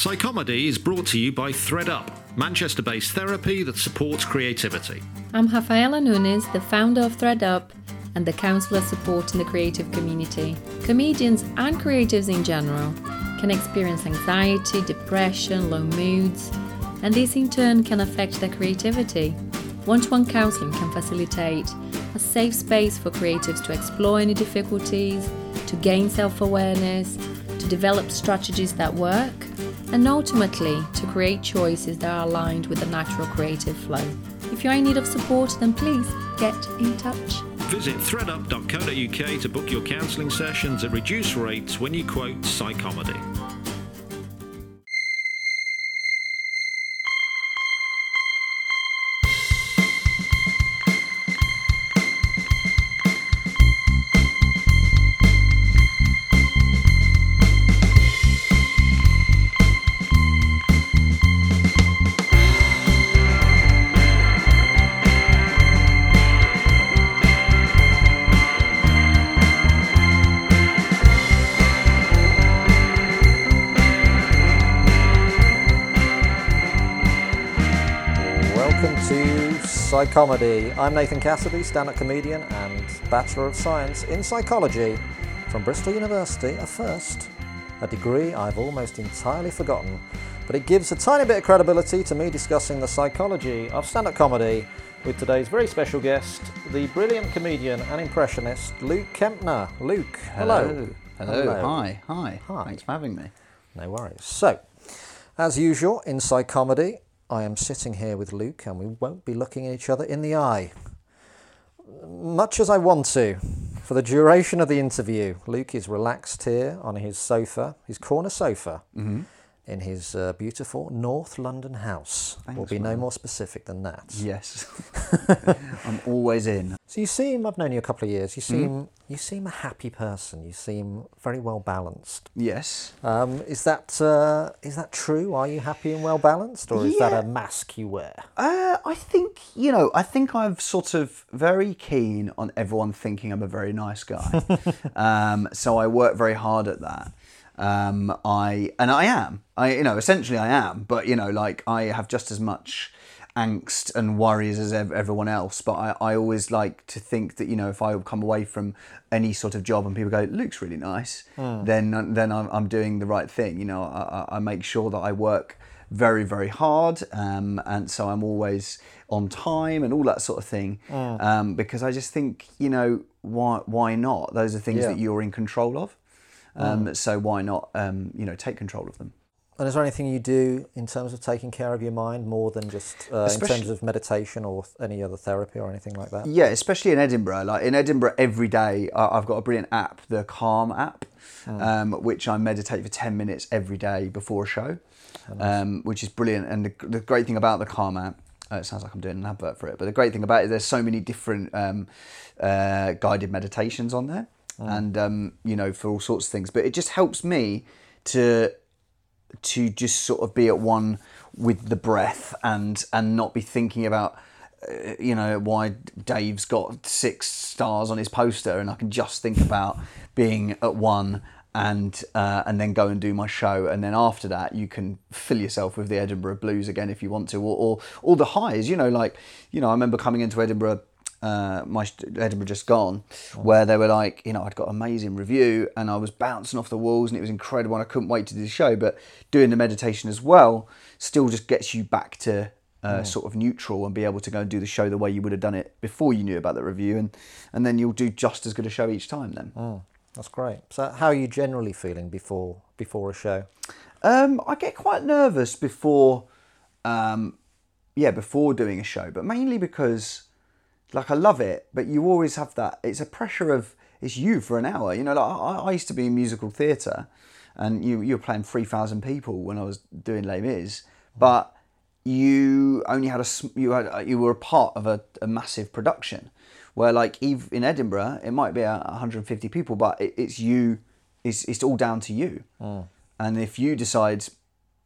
Psychomedy is brought to you by ThreadUp, Manchester based therapy that supports creativity. I'm Rafaela Nunes, the founder of ThreadUp and the counselor supporting the creative community. Comedians and creatives in general can experience anxiety, depression, low moods, and this in turn can affect their creativity. One to one counseling can facilitate a safe space for creatives to explore any difficulties, to gain self awareness, to develop strategies that work, and ultimately to create choices that are aligned with the natural creative flow. If you're in need of support, then please get in touch. Visit threadup.co.uk to book your counselling sessions at reduced rates when you quote Psychomedy. To Psychomedy. I'm Nathan Cassidy, stand-up comedian and Bachelor of Science in Psychology from Bristol University. A first, a degree I've almost entirely forgotten, but it gives a tiny bit of credibility to me discussing the psychology of stand-up comedy with today's very special guest, the brilliant comedian and impressionist Luke Kempner. Luke, hello. Hello. Hi. Hi. Hi. Thanks for having me. No worries. So, as usual in Psychomedy, I am sitting here with Luke and we won't be looking each other in the eye. Much as I want to, for the duration of the interview, Luke is relaxed here on his sofa, his corner sofa, mm-hmm. In his uh, beautiful North London house. we'll Thanks, be no more specific than that. Yes. I'm always in. So you seem, I've known you a couple of years, you Mm-hmm. seem, you seem a happy person. You seem very well balanced. Yes. Um, is that uh, is that true? Are you happy and well balanced, or is that a mask you wear? Uh, I think, you know, I think I'm sort of very keen on everyone thinking I'm a very nice guy. um, so I work very hard at that. Um, I and I am. I you know essentially I am, but you know like I have just as much angst and worries as ev- everyone else. But I, I always like to think that you know if I come away from any sort of job and people go Luke's really nice, then then I'm, I'm doing the right thing. You know I, I make sure that I work very very hard um, and so i'm always on time and all that sort of thing um, because i just think you know why why not those are things Yeah. that you're in control of um, so why not um, you know take control of them And is there anything you do in terms of taking care of your mind more than just uh, in terms of meditation or any other therapy or anything like that? Yeah, especially in Edinburgh. Like in Edinburgh, every day I've got a brilliant app, the Calm app, um, which I meditate for ten minutes every day before a show, um, which is brilliant. And the, the great thing about the Calm app, uh, it sounds like I'm doing an advert for it, but the great thing about it, there's so many different um, uh, guided meditations on there, and um, you know for all sorts of things. But it just helps me to to just sort of be at one with the breath and and not be thinking about uh, you know why Dave's got six stars on his poster and I can just think about being at one and uh, and then go and do my show and then after that you can fill yourself with the Edinburgh blues again if you want to or or, or the highs you know like you know I remember coming into Edinburgh uh, my Edinburgh just gone, where they were like, you know, I'd got amazing review and I was bouncing off the walls and it was incredible and I couldn't wait to do the show. But doing the meditation as well still just gets you back to uh, sort of neutral and be able to go and do the show the way you would have done it before you knew about the review, and and then you'll do just as good a show each time. Then That's great. So, how are you generally feeling before before a show? Um, I get quite nervous before, um, yeah, before doing a show, but mainly because, like, I love it, but you always have that. It's a pressure of it's you for an hour. You know, like I, I used to be in musical theatre, and you you were playing three thousand people when I was doing Les Mis, but you only had a you had you were a part of a, a massive production, where like in Edinburgh it might be a 150 people, but it, it's you. It's it's all down to you. Hmm. And if you decide,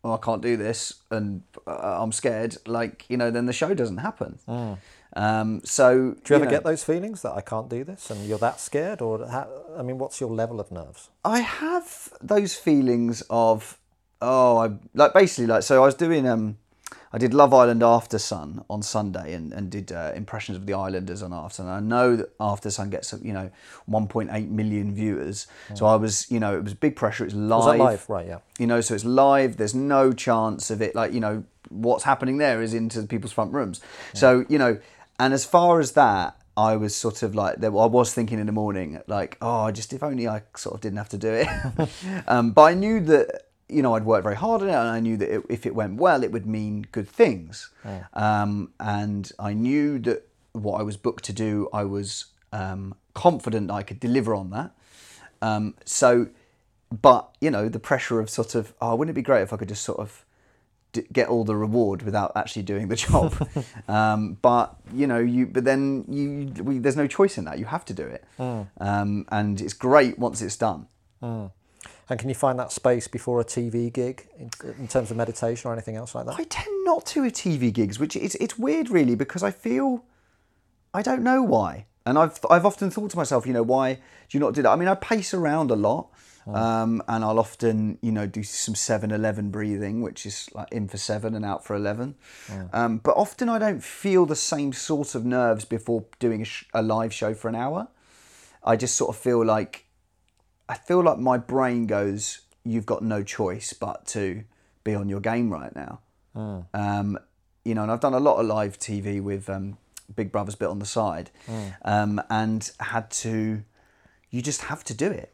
oh, I can't do this, and uh, I'm scared, like you know, then the show doesn't happen. Um, so Do you ever know, get those feelings that I can't do this, and you're that scared, or how, I mean, what's your level of nerves? I have those feelings of oh, I like basically like so I was doing um, I did Love Island After Sun on Sunday and and did uh, impressions of the Islanders on After Sun. I know that After Sun gets you know 1.8 million viewers, so I was you know it was big pressure. It's live, Was live? Right, yeah. you know, so it's live. There's no chance of it like you know what's happening there is into people's front rooms. So you know, and as far as that. I was sort of like, there- I was thinking in the morning, like, oh, just if only I sort of didn't have to do it. um, but I knew that, you know, I'd worked very hard on it, and I knew that it, if it went well, it would mean good things. Um, and I knew that what I was booked to do, I was um, confident I could deliver on that. Um, so, but you know, the pressure of sort of, oh, wouldn't it be great if I could just sort of d- get all the reward without actually doing the job? um, but you know, you but then you we, there's no choice in that. You have to do it, um, and it's great once it's done. And can you find that space before a TV gig in, in terms of meditation or anything else like that? I tend not to with TV gigs, which it's it's weird really because I feel I don't know why, and I've I've often thought to myself, you know, why do you not do that? I mean, I pace around a lot, um, and I'll often you know do some 7-Eleven breathing, which is like in for seven and out for eleven. Um, but often I don't feel the same sort of nerves before doing a, sh- a live show for an hour. I just sort of feel like I feel like my brain goes, you've got no choice but to be on your game right now. Um, you know, and I've done a lot of live TV with um, Big Brother's bit on the side, um, and had to. You just have to do it,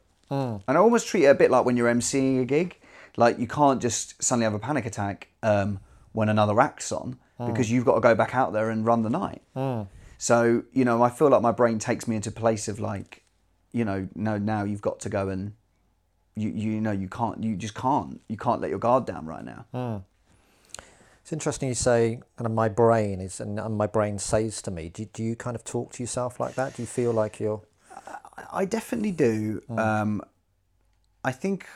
and I almost treat it a bit like when you're emceeing a gig. Like you can't just suddenly have a panic attack um, when another act's on because you've got to go back out there and run the night. So you know, I feel like my brain takes me into a place of like, you know, no, now you've got to go and you you know you can't you just can't you can't let your guard down right now. It's interesting you say kind of my brain is, and, and my brain says to me. Do, do you kind of talk to yourself like that? Do you feel like you're? I definitely do. Um, I think,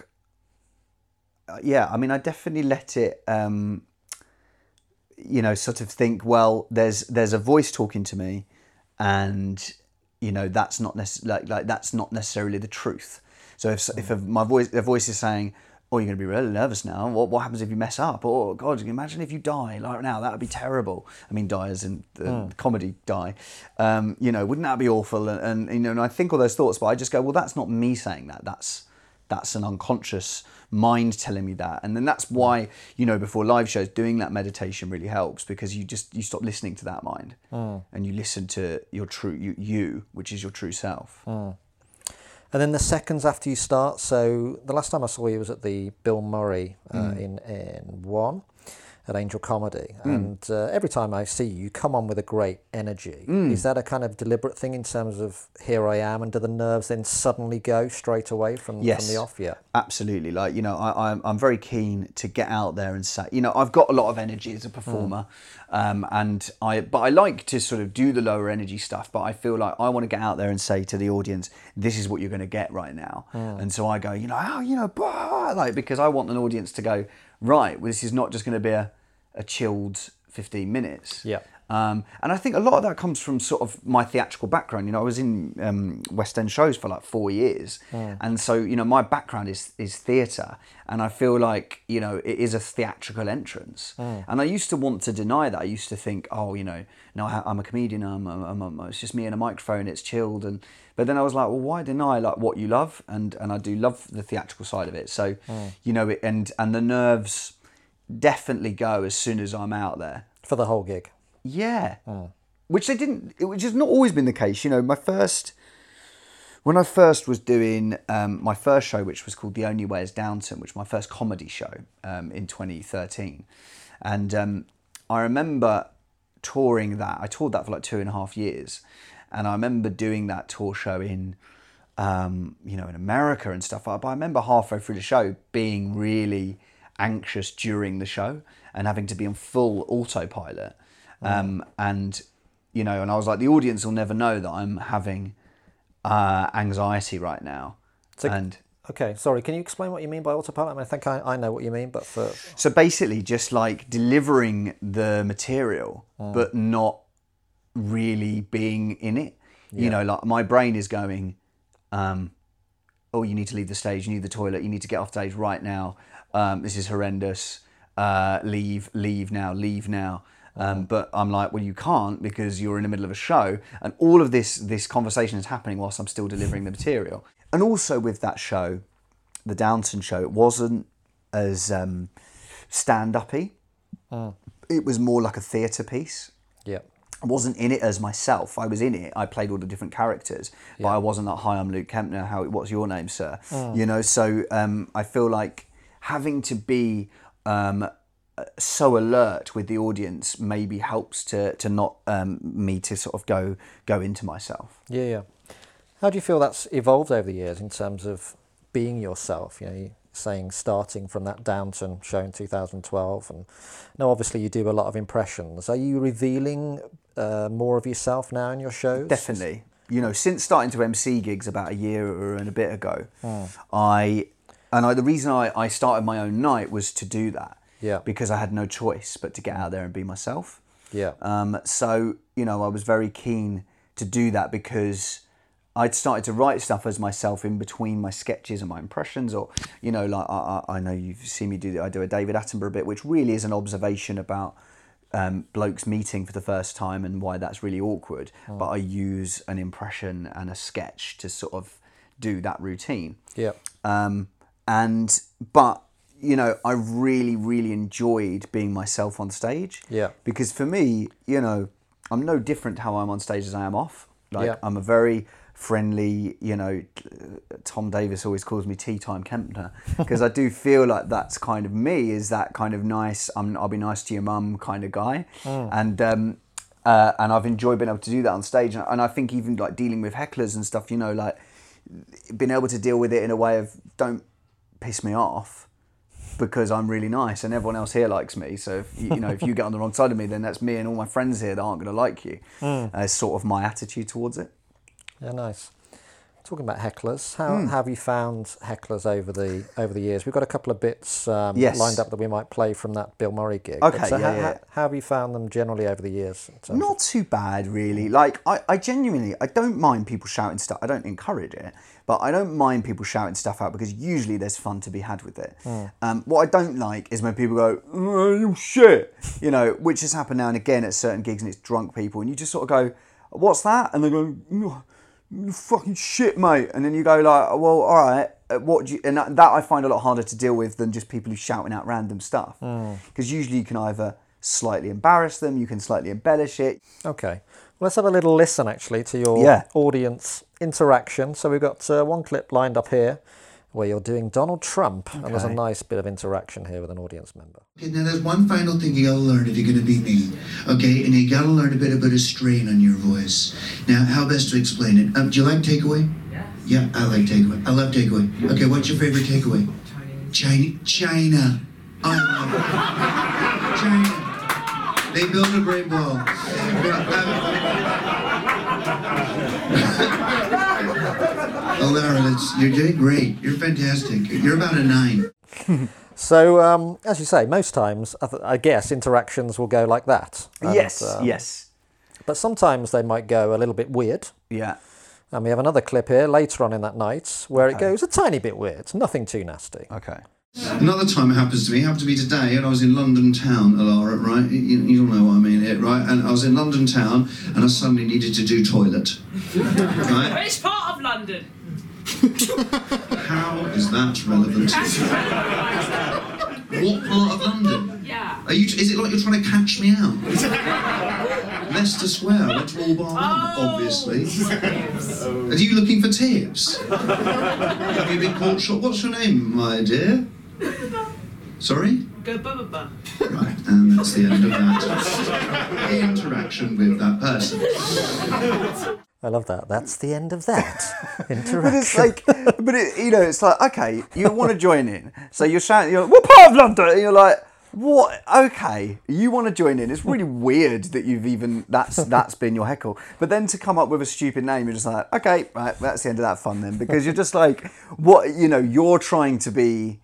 uh, yeah. I mean, I definitely let it. Um, you know, sort of think. Well, there's there's a voice talking to me, and you know that's not necess- like like that's not necessarily the truth. So if if a, my voice the voice is saying. Oh, you're going to be really nervous now. What, what happens if you mess up? Oh, God, you can imagine if you die like now. That would be terrible. I mean, die as in the comedy die. Um, you know, wouldn't that be awful? And, and you know, and I think all those thoughts, but I just go, well, that's not me saying that. That's that's an unconscious mind telling me that. And then that's why you know before live shows, doing that meditation really helps because you just you stop listening to that mind mm. and you listen to your true you, you which is your true self. Mm. And then the seconds after you start. So the last time I saw you was at the Bill Murray uh, mm. in in one at Angel Comedy, and uh, every time I see you, you come on with a great energy. Is that a kind of deliberate thing in terms of here I am, and do the nerves then suddenly go straight away from, Yes. from the off? Yeah. Absolutely. Like, you know, I, I'm, I'm very keen to get out there and say, you know, I've got a lot of energy as a performer. Um, and I, but I like to sort of do the lower energy stuff, but I feel like I want to get out there and say to the audience, this is what you're going to get right now. And so I go, you know, oh, you know, like, because I want an audience to go, right, well, this is not just going to be a, a chilled 15 minutes. Yeah. Um, and I think a lot of that comes from sort of my theatrical background. You know, I was in um, West End shows for like four years, and so you know my background is is theatre, and I feel like you know it is a theatrical entrance. And I used to want to deny that. I used to think, oh, you know, no, I'm a comedian. I'm, I'm, I'm, it's just me and a microphone. It's chilled, and but then I was like, well, why deny like what you love? And and I do love the theatrical side of it. So you know, it, and and the nerves definitely go as soon as I'm out there. For the whole gig. Yeah. Which they didn't, it- which has not always been the case. You know, my first, when I first was doing um, my first show, which was called The Only Way is Downton, which was my first comedy show um, in 2013. And um, I remember touring that. I toured that for like two and a half years. And I remember doing that tour show in, um, you know, in America and stuff. But I remember halfway through the show being really anxious during the show and having to be on full autopilot. Um, and, you know, and I was like, the audience will never know that I'm having uh, anxiety right now. So- and Okay, sorry. Can you explain what you mean by autopilot? I, mean, I think I, I know what you mean, but for so basically just like delivering the material, but not really being in it. You know, like my brain is going, um, oh, you need to leave the stage, you need the toilet, you need to get off stage right now. um, this is horrendous. Uh, leave, leave now, leave now. Um, but I'm like, well, you can't because you're in the middle of a show, and all of this this conversation is happening whilst I'm still delivering the material. And also with that show, the Downton show, it wasn't as um, stand uppy. It was more like a theatre piece. Yeah. I wasn't in it as myself. I was in it. I played all the different characters, but I wasn't like, "Hi, I'm Luke Kempner. How? What's your name, sir?" You know. So um, I feel like having to be um, so alert with the audience maybe helps to to not um, me to sort of go go into myself. Yeah, yeah. How do you feel that's evolved over the years in terms of being yourself? You know, you saying starting from that Downton show in 2012, and now obviously you do a lot of impressions. Are you revealing uh, more of yourself now in your shows? Definitely. You know, since starting to MC gigs about a year and a bit ago, I and I the reason I, I started my own night was to do that. Yeah. Because I had no choice but to get out there and be myself. Yeah. Um, so you know, I was very keen to do that because I'd started to write stuff as myself in between my sketches and my impressions, or you know, like I, I I know you've seen me do. I do a David Attenborough bit, which really is an observation about um, blokes meeting for the first time and why that's really awkward. But I use an impression and a sketch to sort of do that routine. yeah. Um, and but you know, I really, really enjoyed being myself on stage. Yeah. Because for me, you know, I'm no different how I'm on stage as I am off. Like Yeah. I'm a very friendly, you know, Tom Davis always calls me tea time Kempner because I do feel like that's kind of me is that kind of nice I'm, I'll be nice to your mum kind of guy and um, uh, and I've enjoyed being able to do that on stage and, and I think even like dealing with hecklers and stuff you know like being able to deal with it in a way of don't piss me off because I'm really nice and everyone else here likes me. So if you, you know if you get on the wrong side of me, then that's me and all my friends here that aren't going to like you. Uh, is sort of my attitude towards it. Yeah, nice. Talking about hecklers, how, how have you found hecklers over the over the years? We've got a couple of bits um, Yes. lined up that we might play from that Bill Murray gig. But Okay, so yeah, how, yeah. How, have you found them generally over the years? Not too bad, really. Like I, I genuinely, I don't mind people shouting stuff. I don't encourage it, but I don't mind people shouting stuff out because usually there's fun to be had with it. Um, what I don't like is when people go, oh, you shit, you know, which has happened now and again at certain gigs, and it's drunk people, and you just sort of go, what's that? And they go, "Oh, you fucking shit, mate. And then you go like, well, all right. uh, What do you, and that, that I find a lot harder to deal with than just people who shouting out random stuff. Because usually you can either slightly embarrass them, you can slightly embellish it. Okay. Well, let's have a little listen actually to your Yeah. audience interaction. So we've got uh, one clip lined up here where you're doing Donald Trump, and there's a nice bit of interaction here with an audience member. Okay, now there's one final thing you gotta learn if you're gonna be me. Okay, and you gotta learn a bit about a strain on your voice. Now, how best to explain it? Um, do you like takeaway? Yes. Yeah, I like takeaway. I love takeaway. Okay, what's your favorite takeaway? China. China. I love China. They built a great wall. Oh, Lara, that's, you're doing great. You're fantastic. You're about a nine. So, um, as you say, most times, I, th- I guess, interactions will go like that. And, yes, um, yes. But sometimes they might go a little bit weird. Yeah. And we have another clip here later on in that night where it goes a tiny bit weird, nothing too nasty. Okay. Another time it happens to me, it happened to me today, and I was in London town, Alara, right? You, you don't know what I mean, it, right? And I was in London town, and I suddenly needed to do toilet. right? Which part of London? How is that relevant? what part of London? Yeah. Are you? Is it like you're trying to catch me out? Leicester Square. I went to All Bar One, oh. obviously. Are you looking for tips? Have you been caught short? What's your name, my dear? Sorry. Go bubba bub. Right, and that's the end of that interaction with that person. I love that. That's the end of that interaction. But it's like, but it, you know, it's like, okay, you want to join in, so you're shouting, you're like, what part of London? And you're like, what? Okay, you want to join in. It's really weird that you've even that's that's been your heckle. But then to come up with a stupid name, you're just like, okay, right, that's the end of that fun then, because you're just like, what? You know, you're trying to be,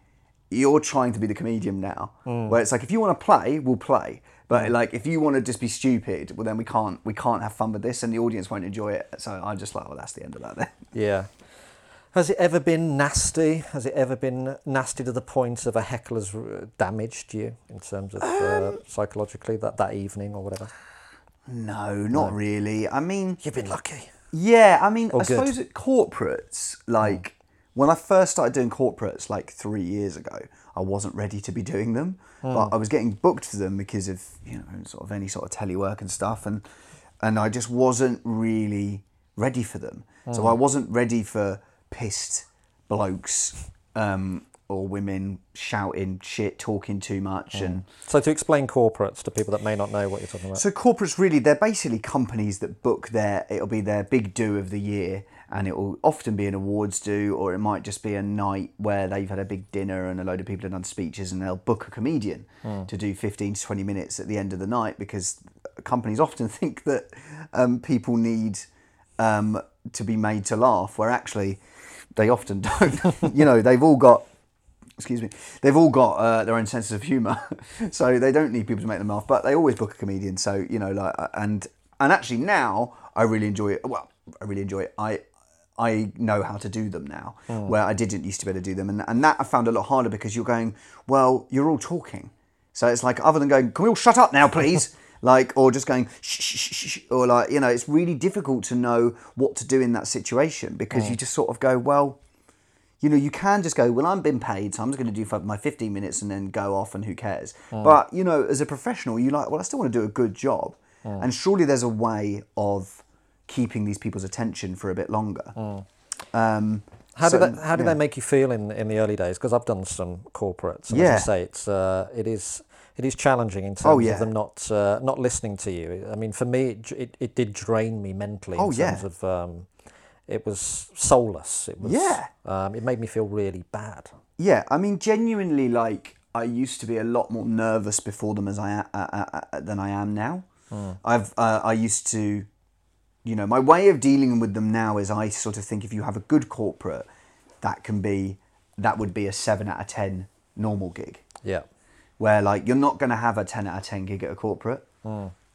you're trying to be the comedian now, where it's like, if you want to play, we'll play. But like, if you want to just be stupid, well, then we can't we can't have fun with this, and the audience won't enjoy it. So I'm just like, well, that's the end of that then. yeah. Has it ever been nasty? Has it ever been nasty to the point of a heckler's uh, damaged you in terms of uh, psychologically that, that evening or whatever? No, not really. I mean, You've been lucky. Yeah, I mean, Or I good. suppose at corporates, like when I first started doing corporates like three years ago, I wasn't ready to be doing them, but hmm. I was getting booked for them because of you know sort of any sort of telework and stuff, and and I just wasn't really ready for them. So hmm. I wasn't ready for pissed blokes um, or women shouting shit, talking too much, hmm. and So to explain corporates to people that may not know what you're talking about. so corporates really, they're basically companies that book their, it'll be their big do of the year and it will often be an awards do or it might just be a night where they've had a big dinner and a load of people have done speeches and they'll book a comedian to do 15 to 20 minutes at the end of the night because companies often think that um, people need um, to be made to laugh where actually they often don't. you know, they've all got excuse me, they've all got uh, their own senses of humour, so they don't need people to make them laugh. But they always book a comedian, so you know, like, uh, and and actually now I really enjoy it. Well, I really enjoy it. I I know how to do them now, hmm. where I didn't used to be able to do them, and and that I found a lot harder because you're going, well, you're all talking, so it's like other than going, can we all shut up now, please? Like, or just going, shh, shh, shh, shh, or like, you know, it's really difficult to know what to do in that situation because you hmm. just sort of go, well, you know, you can just go, well, I'm being paid, so I'm just going to do my 15 minutes and then go off and who cares. Hmm. But, you know, as a professional, you like, well, I still want to do a good job. And surely there's a way of keeping these people's attention for a bit longer. Um, How so, did that, how did yeah. make you feel in in the early days? Because I've done some corporates, and Yeah. as say, it's uh, it is it is challenging in terms Oh, yeah. of them not uh, not listening to you. I mean, for me, it, it, it did drain me mentally. Oh, in yeah. of um, it was soulless. It was Yeah. Um, it made me feel really bad. Yeah, I mean, genuinely, like I used to be a lot more nervous before them as I uh, uh, than I am now. I've uh, I used to, you know, my way of dealing with them now is I sort of think if you have a good corporate, that can be that would be a seven out of ten normal gig. Yeah. where like you're not going to have a 10 out of 10 gig at a corporate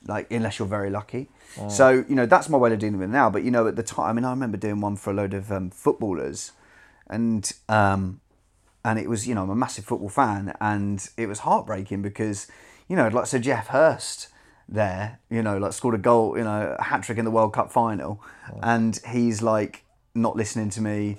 like unless you're very lucky so you know that's my way of dealing with it now but you know at the time i mean i remember doing one for a load of um, footballers and um and it was you know i'm a massive football fan and it was heartbreaking because you know like so Geoff Hurst there you know like scored a goal you know a hat trick in the world cup final. And he's like not listening to me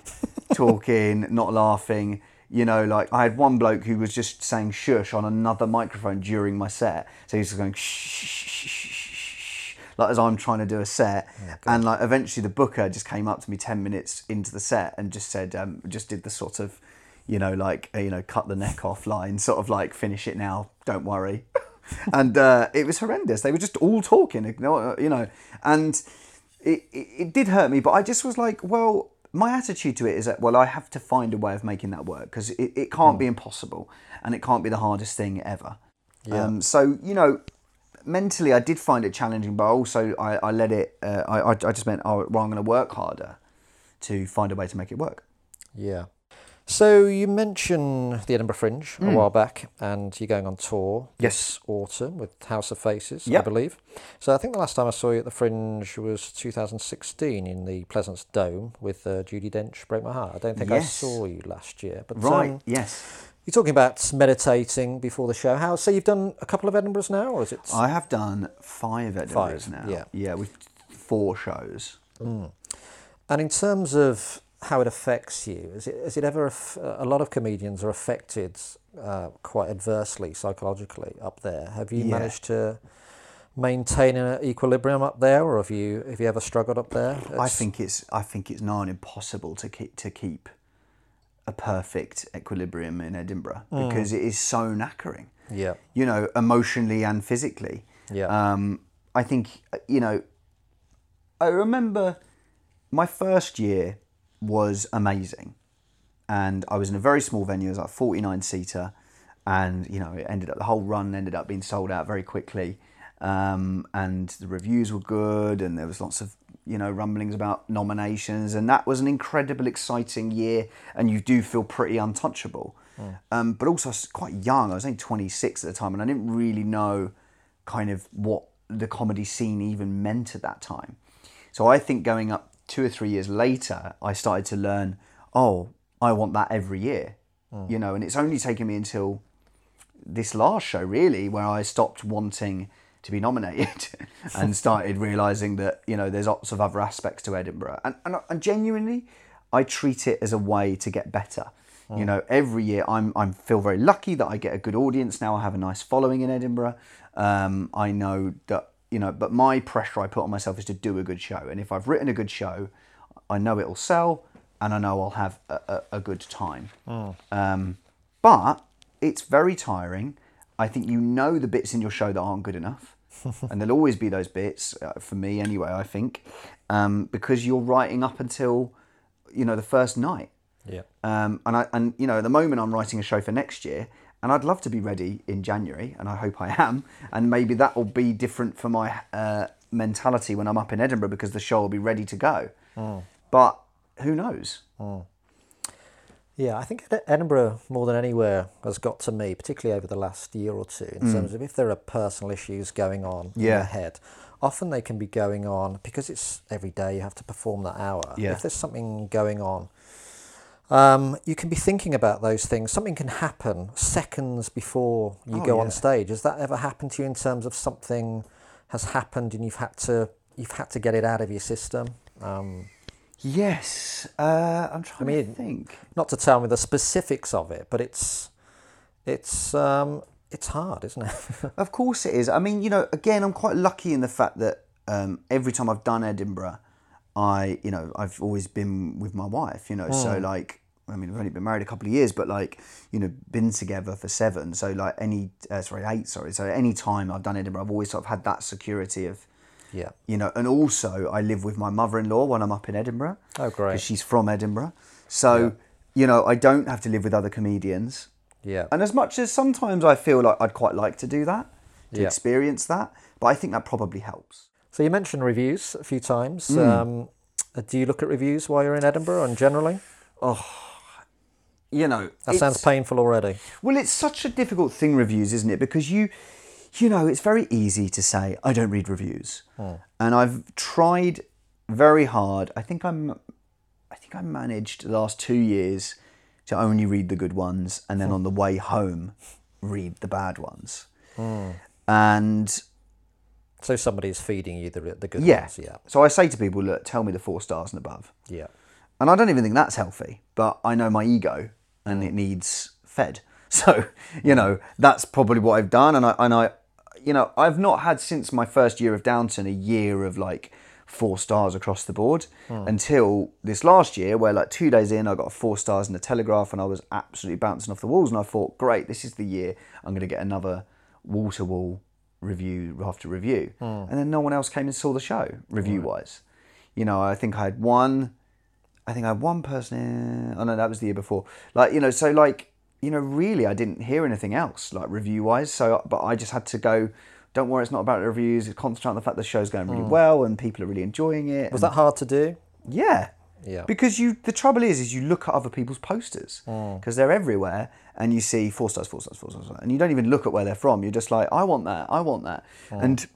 talking not laughing. You know like i had one bloke who was just saying shush on another microphone during my set. So he's just going shh, shh, shh, shh, like as i'm trying to do a set. And like eventually the booker just came up to me 10 minutes into the set and just said um, just did the sort of you know like uh, you know cut the neck off line sort of like finish it now don't worry and uh, it was horrendous. They were just all talking you know and it, it, it did hurt me but i just was like well my attitude to it is that well i have to find a way of making that work because it, it can't be impossible and it can't be the hardest thing ever. Um, so you know mentally i did find it challenging but also i, I let it uh, I, I I just meant oh, well i'm going to work harder to find a way to make it work. Yeah. So you mentioned the Edinburgh Fringe a while back, and you're going on tour Hmm. Yes. this autumn with House of Faces, I believe. So I think the last time I saw you at the Fringe was 2016 in the Pleasance Dome with uh, Judi Dench. Break my heart. I don't think I saw you last year, but right um, yes you're talking about meditating before the show. How? So you've done a couple of Edinburghs now, or is it? i have done five Edinburghs Five, now yeah. yeah with four shows And in terms of how it affects you, is it, is it ever, a lot of comedians are affected uh, quite adversely psychologically up there. Have you Yeah. managed to maintain an equilibrium up there or have you, have you ever struggled up there? I think it's I think it's on impossible to keep to keep a perfect equilibrium in Edinburgh because it is so knackering. Yeah. You know, emotionally and physically. Yeah. Um, I think you know. I remember my first year was amazing, and I was in a very small venue. It was like forty nine seater, and you know it ended up the whole run ended up being sold out very quickly, um, and the reviews were good, and there was lots of you know rumblings about nominations, and that was an incredible, exciting year, and you do feel pretty untouchable. Um, but also I was quite young. I was only twenty six at the time, and I didn't really know kind of what the comedy scene even meant at that time. So I think going up two or three years later, I started to learn, oh, I want that every year, you know. And it's only taken me until this last show really where I stopped wanting to be nominated and started realizing that you know there's lots of other aspects to Edinburgh. And, and, and genuinely I treat it as a way to get better. You know every year I'm I'm feel very lucky that I get a good audience now. I have a nice following in Edinburgh. Um, I know that you know but my pressure I put on myself is to do a good show and if I've written a good show I know it'll sell and I know I'll have a, a, a good time um, but it's very tiring. I think you know the bits in your show that aren't good enough, and there'll always be those bits uh, for me anyway. I think um, because you're writing up until you know the first night, Yeah. um, and I and you know at the moment I'm writing a show for next year, and I'd love to be ready in January, and I hope I am, and maybe that will be different for my uh, mentality when I'm up in Edinburgh because the show will be ready to go. But who knows? Yeah, I think Edinburgh, more than anywhere, has got to me, particularly over the last year or two, in terms of if there are personal issues going on in Mm. Your head. Often they can be going on because it's every day you have to perform that hour. Yeah. If there's something going on, um, you can be thinking about those things. Something can happen seconds before you Oh, go yeah. on stage. Has that ever happened to you in terms of something has happened and you've had to you've had to get it out of your system? Um, Yes, uh, I'm trying mean- to think. not to tell me the specifics of it, but it's it's um, it's hard, isn't it? Of course it is. I mean, you know, again, I'm quite lucky in the fact that um, every time I've done Edinburgh, I, you know, I've always been with my wife. You know, so like, I mean, we've only been married a couple of years, but like, you know, been together for seven. So like, any, uh, sorry, eight. Sorry. So any time I've done Edinburgh, I've always sort of had that security of, yeah. you know, and also I live with my mother-in-law when I'm up in Edinburgh. Oh, great. Because she's from Edinburgh, so you know, I don't have to live with other comedians. Yeah. And as much as sometimes I feel like I'd quite like to do that, to Yeah. experience that, but I think that probably helps. So you mentioned reviews a few times. Hmm. Um, do you look at reviews while you're in Edinburgh and generally? Oh, you know, That sounds painful already. Well, it's such a difficult thing, reviews, isn't it? Because you, you know, it's very easy to say I don't read reviews, and I've tried very hard. I think I'm, I think I managed the last two years to only read the good ones, and then on the way home, read the bad ones. And So somebody is feeding you the the good yeah, ones. Yeah. so I say to people, look, tell me the four stars and above. Yeah. And I don't even think that's healthy, but I know my ego and it needs fed. So, you mm. know, that's probably what I've done. And I, and I, you know, I've not had since my first year of Downton a year of like four stars across the board hmm. until this last year, where like two days in, I got four stars in the Telegraph and I was absolutely bouncing off the walls. And I thought, great, this is the year I'm going to get another wall to wall review after review. Hmm. And then no one else came and saw the show review wise. You know, I think I had one. I think I had one person. In, oh no, that was the year before. Like you know, so like you know, really, I didn't hear anything else like review wise. So, uh, but I just had to go. Don't worry, it's not about the reviews. It's concentrate on the fact the show's going really hmm. well and people are really enjoying it. Was and- that hard to do? yeah. Yeah. Because you, the trouble is, is you look at other people's posters mm. because they're everywhere, and you see four stars, four stars, four stars, and you don't even look at where they're from. You're just like, I want that, I want that, mm. and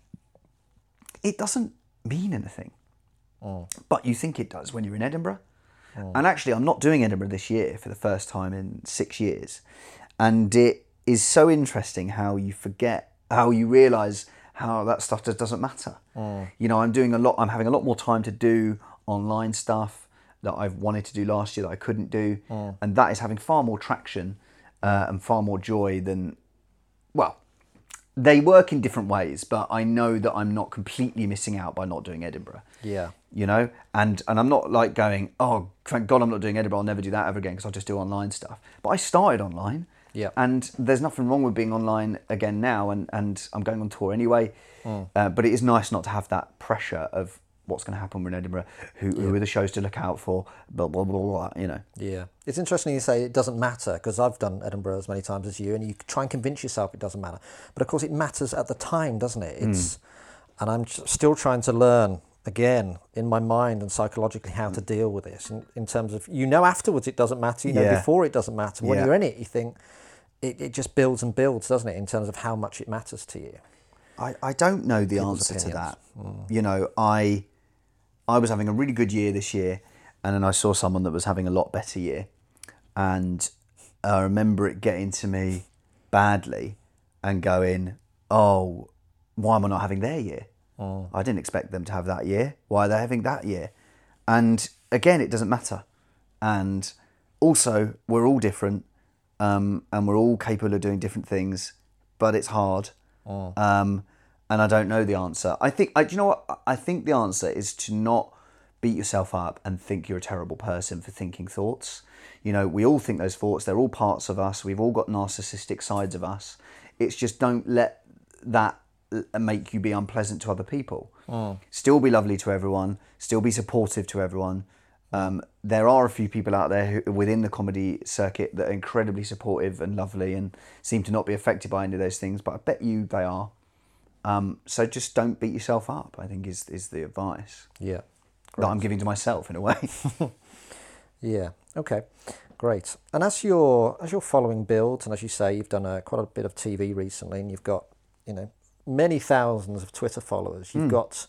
it doesn't mean anything. Mm. But you think it does when you're in Edinburgh. And actually, I'm not doing Edinburgh this year for the first time in six years, and it is so interesting how you forget, how you realise how that stuff just doesn't matter. You know, I'm doing a lot. I'm having a lot more time to do online stuff that I've wanted to do last year that I couldn't do, and that is having far more traction uh, and far more joy than well, they work in different ways, but I know that I'm not completely missing out by not doing Edinburgh. Yeah. You know, and and I'm not like going, oh, thank God I'm not doing Edinburgh. I'll never do that ever again because I'll just do online stuff. But I started online. Yeah. And there's nothing wrong with being online again now, and and I'm going on tour anyway. Uh, but it is nice not to have that pressure of what's going to happen in Edinburgh. Who, who are the shows to look out for? Blah blah blah blah. You know. Yeah, it's interesting you say it doesn't matter because I've done Edinburgh as many times as you, and you try and convince yourself it doesn't matter. But of course, it matters at the time, doesn't it? It's, hmm. and I'm still trying to learn again in my mind and psychologically how to hmm. deal with this. In, in terms of you know afterwards it doesn't matter, you know Yeah. before it doesn't matter. When Yeah. you're in it, you think it, it just builds and builds, doesn't it? In terms of how much it matters to you. I, I don't know the People's answer to opinions. that. Hmm. You know, I I was having a really good year this year, and then I saw someone that was having a lot better year, and I remember it getting to me badly, and going, "Oh, why am I not having their year? I didn't expect them to have that year. Why are they having that year?" And again, it doesn't matter, and also we're all different, um, and we're all capable of doing different things, but it's hard. Um, and I don't know the answer. I think, I, do you know what? I think the answer is to not beat yourself up and think you're a terrible person for thinking thoughts. You know, we all think those thoughts, they're all parts of us. We've all got narcissistic sides of us. It's just don't let that make you be unpleasant to other people. Still be lovely to everyone, still be supportive to everyone. Um, there are a few people out there who, within the comedy circuit that are incredibly supportive and lovely and seem to not be affected by any of those things, but I bet you they are. Um, so just don't beat yourself up. I think is is the advice Yeah. that I'm giving to myself in a way. Yeah. Okay. Great. And as your as your following builds, and as you say, you've done a, quite a bit of TV recently, and you've got you know many thousands of Twitter followers. You've got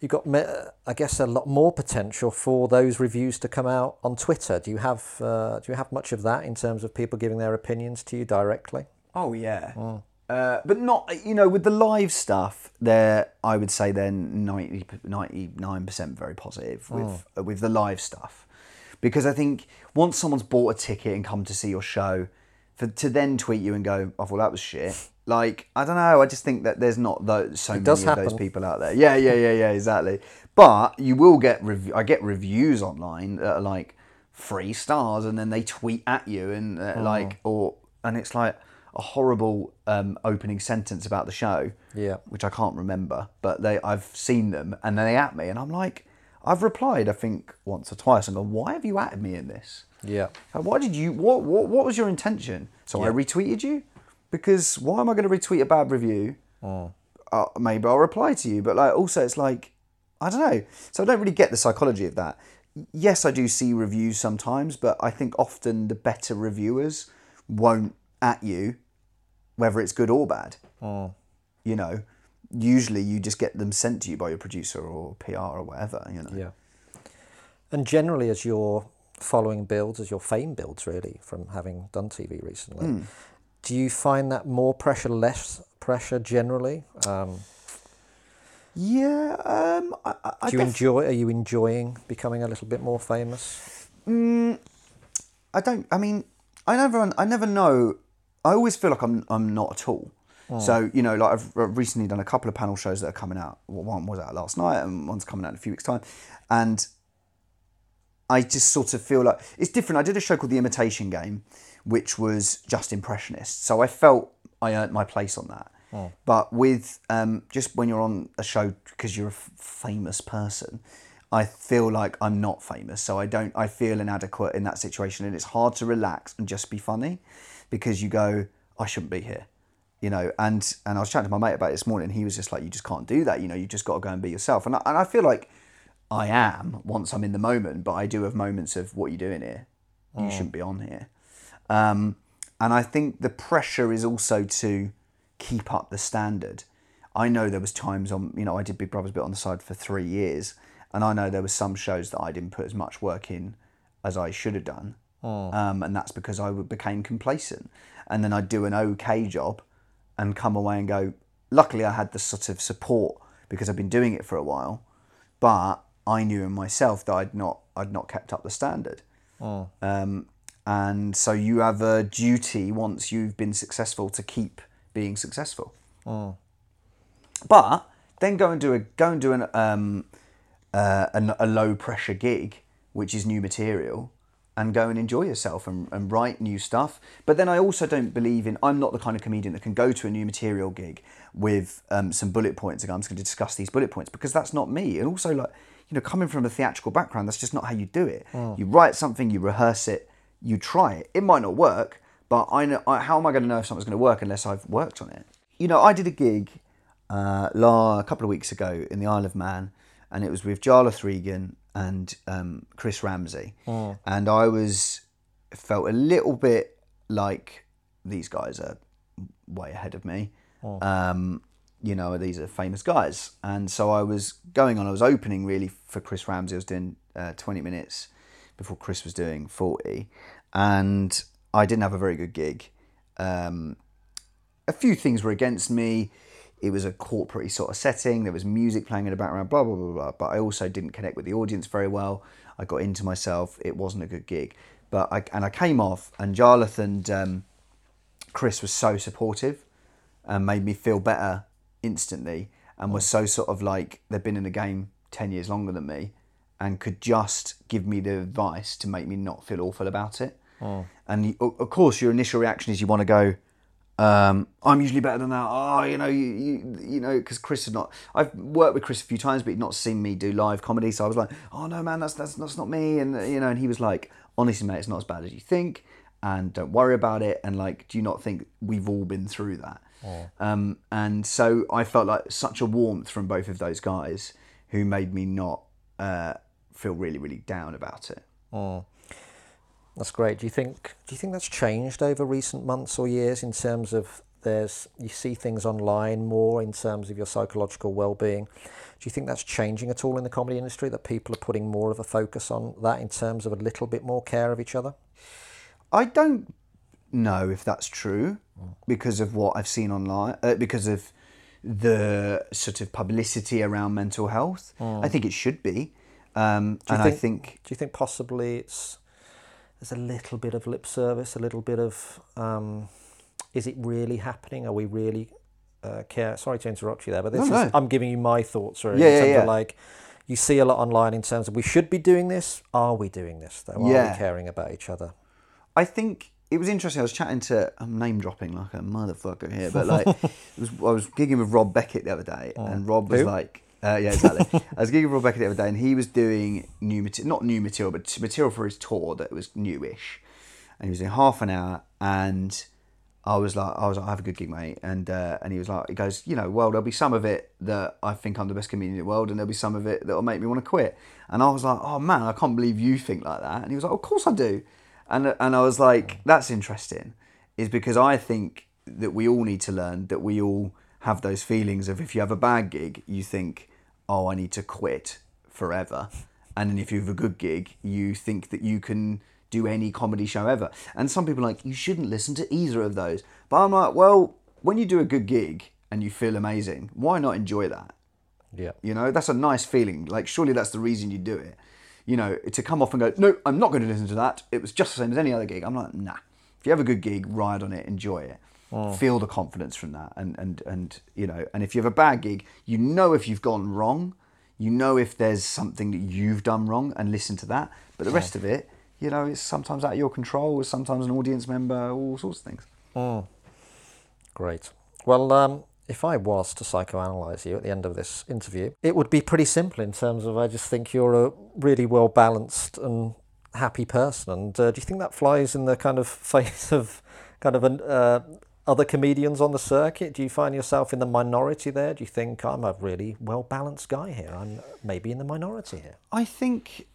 you've got uh, I guess a lot more potential for those reviews to come out on Twitter. Do you have uh, do you have much of that in terms of people giving their opinions to you directly? oh yeah, uh, but not you know with the live stuff. There, I would say they're 99 percent very positive with uh, with the live stuff, because I think once someone's bought a ticket and come to see your show, for to then tweet you and go, "Oh, well, that was shit." Like I don't know. I just think that there's not those, so many does of those people out there. Yeah, yeah, yeah, yeah, exactly. But you will get rev- I get reviews online that are like three stars, and then they tweet at you and uh, Oh. like or and it's like a horrible um, opening sentence about the show. Yeah. which I can't remember, but they I've seen them and they at me, and I'm like, I've replied I think once or twice, and gone, why have you at me in this? Yeah. Like, Why did you? What what what was your intention? So I retweeted you because why am I going to retweet a bad review? Mm. Uh, maybe I'll reply to you, but like also it's like I don't know. So I don't really get the psychology of that. Yes, I do see reviews sometimes, but I think often the better reviewers won't at you, whether it's good or bad. Mm. You know, usually you just get them sent to you by your producer or PR or whatever. You know. Yeah. And generally, as your following builds, as your fame builds, really, from having done TV recently, Hmm. do you find that more pressure, less pressure generally? Um, Yeah. Um. I, I, do you def- enjoy? Are you enjoying becoming a little bit more famous? I don't. I mean, I never. I never know. I always feel like I'm. I'm not at all. So you know, like I've recently done a couple of panel shows that are coming out. Well, one was out last night, and one's coming out in a few weeks' time. And I just sort of feel like it's different. I did a show called The Imitation Game, which was just impressionist. So I felt I earned my place on that. But with um, just when you're on a show because you're a f- famous person, I feel like I'm not famous. So I don't. I feel inadequate in that situation, and it's hard to relax and just be funny because you go, I shouldn't be here you know? And and i was chatting to my mate about it this morning and he was just like you just can't do that you know? You just got to go and be yourself. And I, and I feel like i am once i'm in the moment but i do have moments of what are you doing here? You shouldn't be on here. Um, and i think the pressure is also to keep up the standard. I know there was times on you know i did big brothers bit on the side for three years and i know there was some shows that i didn't put as much work in as i should have done um, and that's because I became complacent. And then I'd do an okay job and come away and go, luckily I had the sort of support because I've been doing it for a while, but I knew in myself that I'd not I'd not kept up the standard. Um, and so you have a duty once you've been successful to keep being successful. But then go and do a go and do an um, uh, a, a low pressure gig, which is new material, and go and enjoy yourself and, and write new stuff. But then I also don't believe in. I'm not the kind of comedian that can go to a new material gig with um, some bullet points and go, I'm just going to discuss these bullet points because that's not me. And also, like you know, coming from a theatrical background, that's just not how you do it. You write something, you rehearse it, you try it. It might not work, but I know. I, how am I going to know if something's going to work unless I've worked on it? You know, I did a gig uh, la, a couple of weeks ago in the Isle of Man, and it was with Jarlath Regan and um, Chris Ramsey, and I was felt a little bit like these guys are way ahead of me. Um, you know, these are famous guys, and so I was going on. I was opening really for Chris Ramsey. I was doing uh, twenty minutes, before Chris was doing 40, and I didn't have a very good gig. Um, a few things were against me. It was a corporate sort of setting. There was music playing in the background, blah blah blah blah. But I also didn't connect with the audience very well. I got into myself. It wasn't a good gig. But I and I came off, and Jarlath and um, Chris was so supportive and made me feel better instantly, and was so sort of like they'd been in the game ten years longer than me, and could just give me the advice to make me not feel awful about it. And of course, your initial reaction is you want to go, um, I'm usually better than that. Oh, you know, you you, you know, because Chris had not. I've worked with Chris a few times, but he'd not seen me do live comedy. So I was like, oh no, man, that's that's that's not me. And you know, and he was like, honestly, mate, it's not as bad as you think, and don't worry about it. And like, do you not think we've all been through that? Um, and so I felt like such a warmth from both of those guys who made me not uh, feel really really down about it. That's great. Do you think do you think that's changed over recent months or years in terms of there's you see things online more in terms of your psychological well-being? Do you think that's changing at all in the comedy industry that people are putting more of a focus on that in terms of a little bit more care of each other? I don't know if that's true because of what I've seen online, uh, because of the sort of publicity around mental health. I think it should be. Um, and I think do you think possibly it's there's a little bit of lip service, a little bit of um, is it really happening? Are we really uh, care? Sorry to interrupt you there, but this No, is no. I'm giving you my thoughts. Really, Yeah, in yeah, terms yeah. Of like you see a lot online in terms of we should be doing this. Are we doing this though? Are Yeah. we caring about each other? I think it was interesting. I was chatting to I'm name dropping like a motherfucker here, but like it was, I was gigging with Rob Beckett the other day, and Rob was Who? like, uh, yeah, exactly. I was gigging with Beckett the other day, and he was doing new material, not new material, but material for his tour that was newish, and he was doing half an hour, and I was like, I was like, I have a good gig, mate, and uh, and he was like, he goes, you know, well, there'll be some of it that I think I'm the best comedian in the world, and there'll be some of it that'll make me want to quit, and I was like, oh man, I can't believe you think like that, and he was like, of course I do, and and I was like, that's interesting, is because I think that we all need to learn that we all have those feelings of if you have a bad gig, you think, oh, I need to quit forever. And then if you have a good gig, you think that you can do any comedy show ever. And some people are like, you shouldn't listen to either of those. But I'm like, well, when you do a good gig and you feel amazing, why not enjoy that? Yeah. You know, that's a nice feeling. Like, surely that's the reason you do it. You know, to come off and go, no, I'm not going to listen to that. It was just the same as any other gig. I'm like, nah. If you have a good gig, ride on it, enjoy it. Feel the confidence from that. And, and, and, you know, and if you have a bad gig, you know if you've gone wrong, you know if there's something that you've done wrong and listen to that. But the rest of it, you know, it's sometimes out of your control, sometimes an audience member, all sorts of things. Great. Well, um, if I was to psychoanalyze you at the end of this interview, it would be pretty simple in terms of I just think you're a really well balanced and happy person. And uh, do you think that flies in the kind of face of kind of an, uh, other comedians on the circuit? Do you find yourself in the minority there? Do you think I'm a really well balanced guy here? I'm maybe in the minority here. I think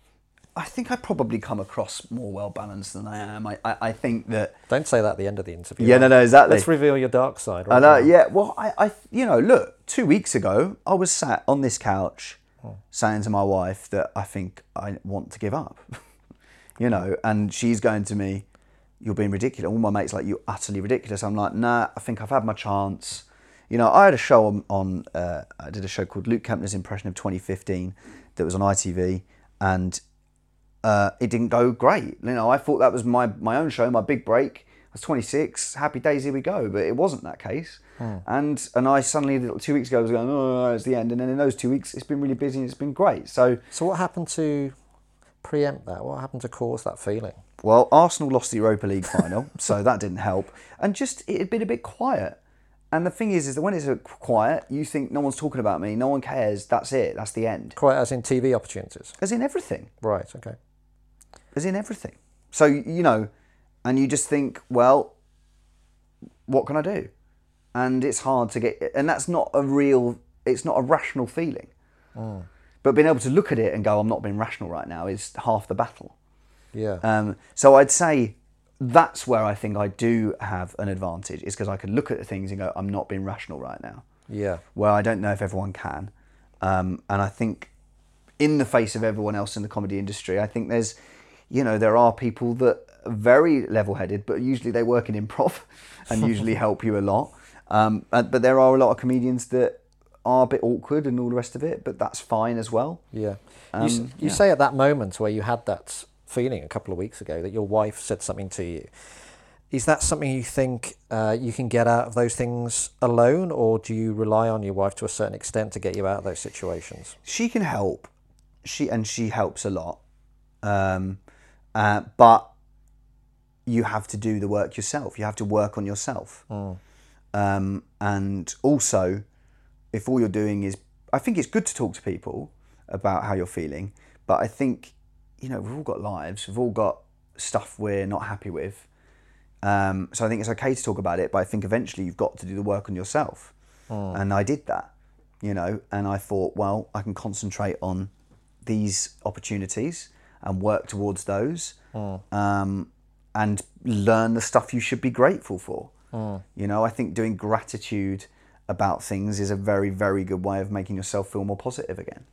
I think I probably come across more well balanced than I am. I, I, I think that Don't say that at the end of the interview. Yeah, no, no, exactly. Let's reveal your dark side. I right know, now. yeah. Well, I, I, you know, look, two weeks ago, I was sat on this couch hmm. saying to my wife that I think I want to give up, you know, and she's going to me, You're being ridiculous. All my mates like, You're utterly ridiculous. I'm like, Nah, I think I've had my chance. You know, I had a show on, on uh, I did a show called Luke Kempner's Impression of 2015 that was on ITV, and uh, it didn't go great. You know, I thought that was my, my own show, my big break. I was 26, happy days, here we go. But it wasn't that case. And and I suddenly, two weeks ago, was going, oh, it's the end. And then in those two weeks, it's been really busy and it's been great. So, So what happened to preempt that? What happened to cause that feeling? Well, Arsenal lost the Europa League final, so that didn't help. And just, it had been a bit quiet. And the thing is, is that when it's quiet, you think no one's talking about me, no one cares, that's it, that's the end. Quiet as in TV opportunities. As in everything. Right. Okay. as in everything. So you know, and you just think, well, what can I do? And it's hard to get, and that's not a real, it's not a rational feeling. Mm. But being able to look at it and go, I'm not being rational right now, is half the battle. Yeah. Um, so I'd say that's where I think I do have an advantage, is because I can look at the things and go, I'm not being rational right now yeah. where I don't know if everyone can. Um, and I think in the face of everyone else in the comedy industry, I think there's, you know, there are people that are very level-headed, but usually they work in improv and usually help you a lot. Um, but there are a lot of comedians that are a bit awkward and all the rest of it, but that's fine as well. Yeah. you Um, you yeah. say at that moment where you had that feeling a couple of weeks ago that your wife said something to you. Is that something you think uh, you can get out of those things alone, or do you rely on your wife to a certain extent to get you out of those situations? she can help. She and she helps a lot. Um, uh, but you have to do the work yourself. You have to work on yourself. Um, and also if all you're doing is i think it's good to talk to people about how you're feeling but i think you know we've all got lives we've all got stuff we're not happy with. Um, so i think it's okay to talk about it but i think eventually you've got to do the work on yourself. And i did that you know and i thought well i can concentrate on these opportunities and work towards those um, and learn the stuff you should be grateful for. You know i think doing gratitude about things is a very very good way of making yourself feel more positive again.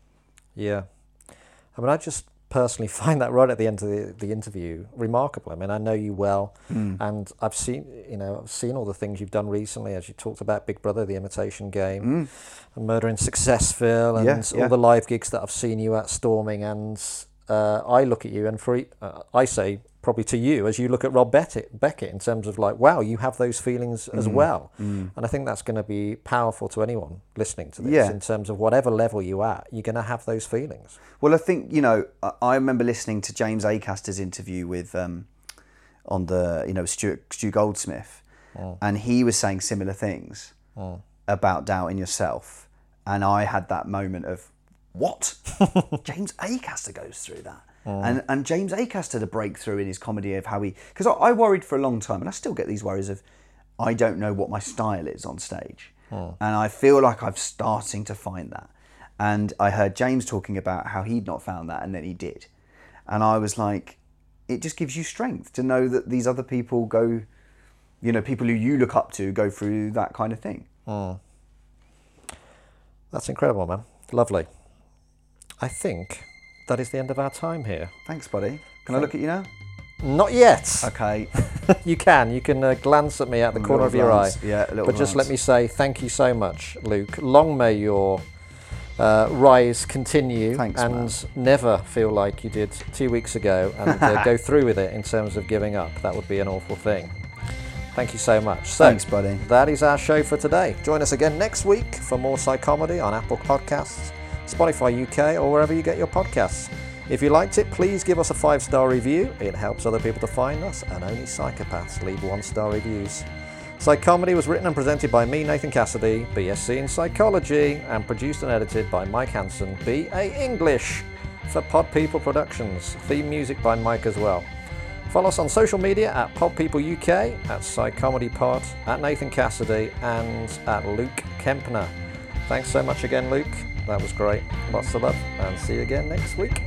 Yeah. I mean, I just personally find that right at the end of the, the interview remarkable. I mean, I know you well, and I've seen, you know, I've seen all the things you've done recently, as you talked about Big Brother, The Imitation Game, and Murder in Successville, and Yeah, all yeah. the live gigs that I've seen you at Storming. And uh, I look at you, and for uh, I say probably to you as you look at Rob Beckett, Beckett in terms of like, wow, you have those feelings as Mm. well. And I think that's going to be powerful to anyone listening to this Yeah. in terms of whatever level you're at, you're going to have those feelings. Well, I think you know. I- remember listening to James Acaster's interview with um, on the you know Stuart, Stu Goldsmith, and he was saying similar things about doubting yourself, and I had that moment of what James Acaster goes through that. Oh. And, and James Acaster had a breakthrough in his comedy of how he because I, I worried for a long time and I still get these worries of I don't know what my style is on stage oh. and I feel like I'm starting to find that and I heard James talking about how he'd not found that, and then he did. And I was like, it just gives you strength to know that these other people go, you know, people who you look up to go through that kind of thing. Oh. That's incredible, man. Lovely. I think that is the end of our time here. Thanks, buddy. Can I look at you now? Not yet. Okay. you can. You can uh, glance at me at the A corner of your glance. eye. Yeah, a little But just let me say thank you so much, Luke. Long may your uh, rise continue Thanks, and man. never feel like you did two weeks ago and uh, go through with it in terms of giving up. That would be an awful thing. Thank you so much. So, Thanks, buddy. That is our show for today. Join us again next week for more Psychomedy on Apple Podcasts, Spotify UK, or wherever you get your podcasts. If you liked it, please give us a five star review. It helps other people to find us, and only psychopaths leave one star reviews. Psychomedy was written and presented by me, Nathan Cassidy, BSc in Psychology, and produced and edited by Mike Hanson, BA English, for Pod People Productions. Theme music by Mike as well. Follow us on social media at Pod People UK, at Psychomedy Pod, at Nathan Cassidy, and at Luke Kempner. Thanks so much again, Luke. That was great. Lots of love, and see you again next week.